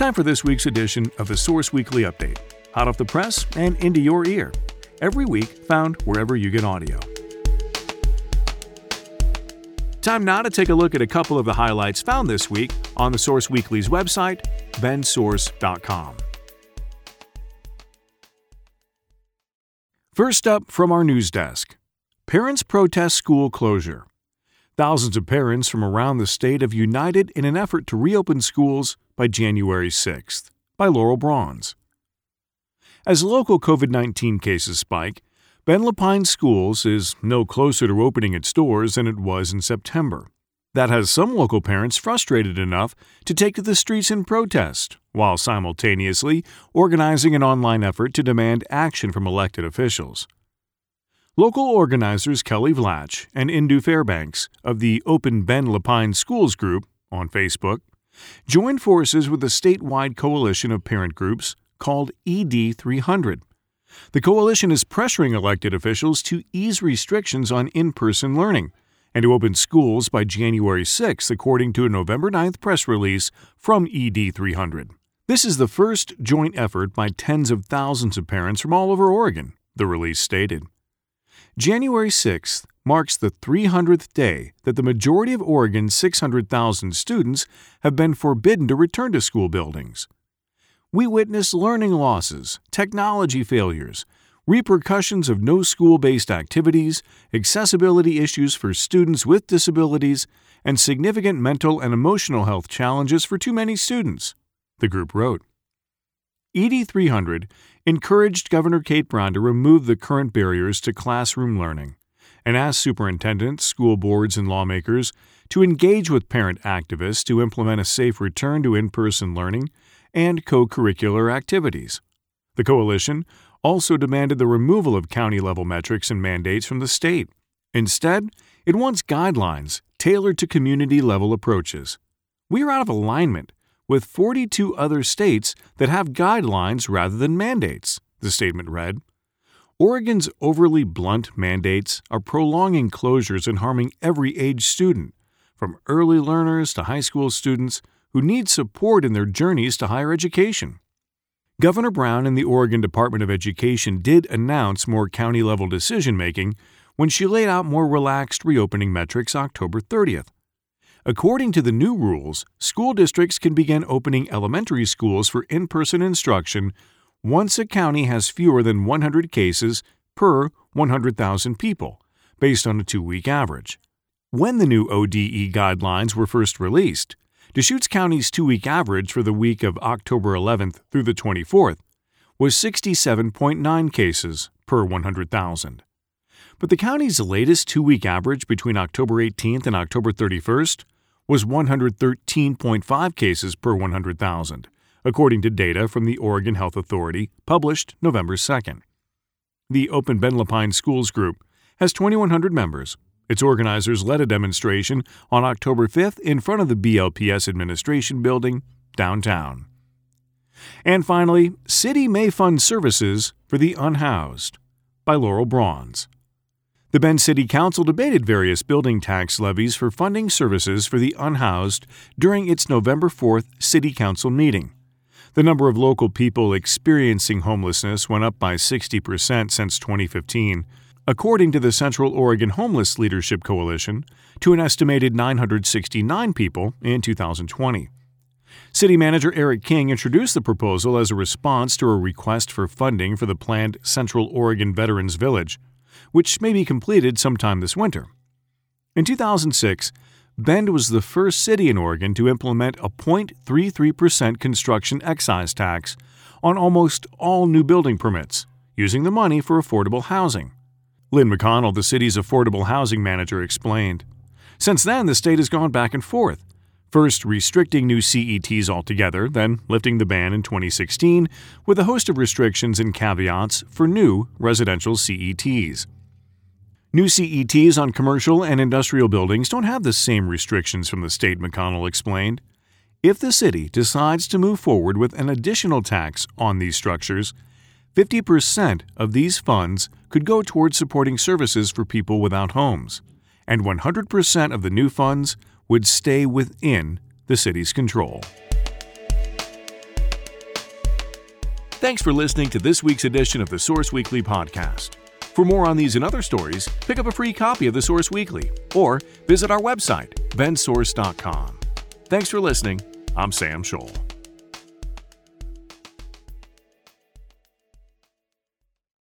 Time for this week's edition of the Source Weekly Update. Hot off the press and into your ear. Every week, found wherever you get audio. Time now to take a look at a couple of the highlights found this week on the Source Weekly's website, bendsource.com. First up from our news desk Parents protest school closure. Thousands of parents from around the state have united in an effort to reopen schools by January 6th. By Laurel Brauns. As local COVID 19 cases spike, Bend-La Pine Schools is no closer to opening its doors than it was in September. That has some local parents frustrated enough to take to the streets in protest, while simultaneously organizing an online effort to demand action from elected officials. Local organizers Kelly Vlach and Indu Fairbanks of the Open Bend-La Pine Schools group on Facebook joined forces with a statewide coalition of parent groups called ED 300. The coalition is pressuring elected officials to ease restrictions on in person learning and to open schools by January 6, according to a November 9th press release from ED 300. This is the first joint effort by tens of thousands of parents from all over Oregon, the release stated. January 6th marks the 300th day that the majority of Oregon's 600,000 students have been forbidden to return to school buildings. We witness learning losses, technology failures, repercussions of no school based activities, accessibility issues for students with disabilities, and significant mental and emotional health challenges for too many students, the group wrote. ED 300 encouraged Governor Kate Brown to remove the current barriers to classroom learning and asked superintendents, school boards, and lawmakers to engage with parent activists to implement a safe return to in person learning and co curricular activities. The coalition also demanded the removal of county level metrics and mandates from the state. Instead, it wants guidelines tailored to community level approaches. We are out of alignment with 42 other states that have guidelines rather than mandates, the statement read. Oregon's overly blunt mandates are prolonging closures and harming every age student, from early learners to high school students who need support in their journeys to higher education. Governor Brown and the Oregon Department of Education did announce more county level decision making when she laid out more relaxed reopening metrics October 30th. According to the new rules, school districts can begin opening elementary schools for in person instruction once a county has fewer than 100 cases per 100,000 people, based on a two week average. When the new ODE guidelines were first released, Deschutes County's two week average for the week of October 11th through the 24th was 67.9 cases per 100,000. But the county's latest two week average between October 18th and October 31st was 113.5 cases per 100,000, according to data from the Oregon Health Authority published November 2nd. The Open Bend-La Pine Schools Group has 2,100 members its organizers led a demonstration on October 5th in front of the BLPS Administration Building downtown. And finally, City may fund services for the unhoused by Laurel Brauns. The Bend City Council debated various building tax levies for funding services for the unhoused during its November 4th City Council meeting. The number of local people experiencing homelessness went up by 60% since 2015, according to the Central Oregon Homeless Leadership Coalition, to an estimated 969 people in 2020. City Manager Eric King introduced the proposal as a response to a request for funding for the planned Central Oregon Veterans Village, which may be completed sometime this winter. In 2006, Bend was the first city in Oregon to implement a 0.33% construction excise tax on almost all new building permits, using the money for affordable housing. Lynn McConnell, the city's affordable housing manager, explained. Since then, the state has gone back and forth, first restricting new CETs altogether, then lifting the ban in 2016 with a host of restrictions and caveats for new residential CETs. New CETs on commercial and industrial buildings don't have the same restrictions from the state, McConnell explained. If the city decides to move forward with an additional tax on these structures, 50% of these funds could go towards supporting services for people without homes, and 100% of the new funds would stay within the city's control. Thanks for listening to this week's edition of the Source Weekly podcast. For more on these and other stories, pick up a free copy of the Source Weekly or visit our website, bendsource.com. Thanks for listening. I'm Sam Scholl.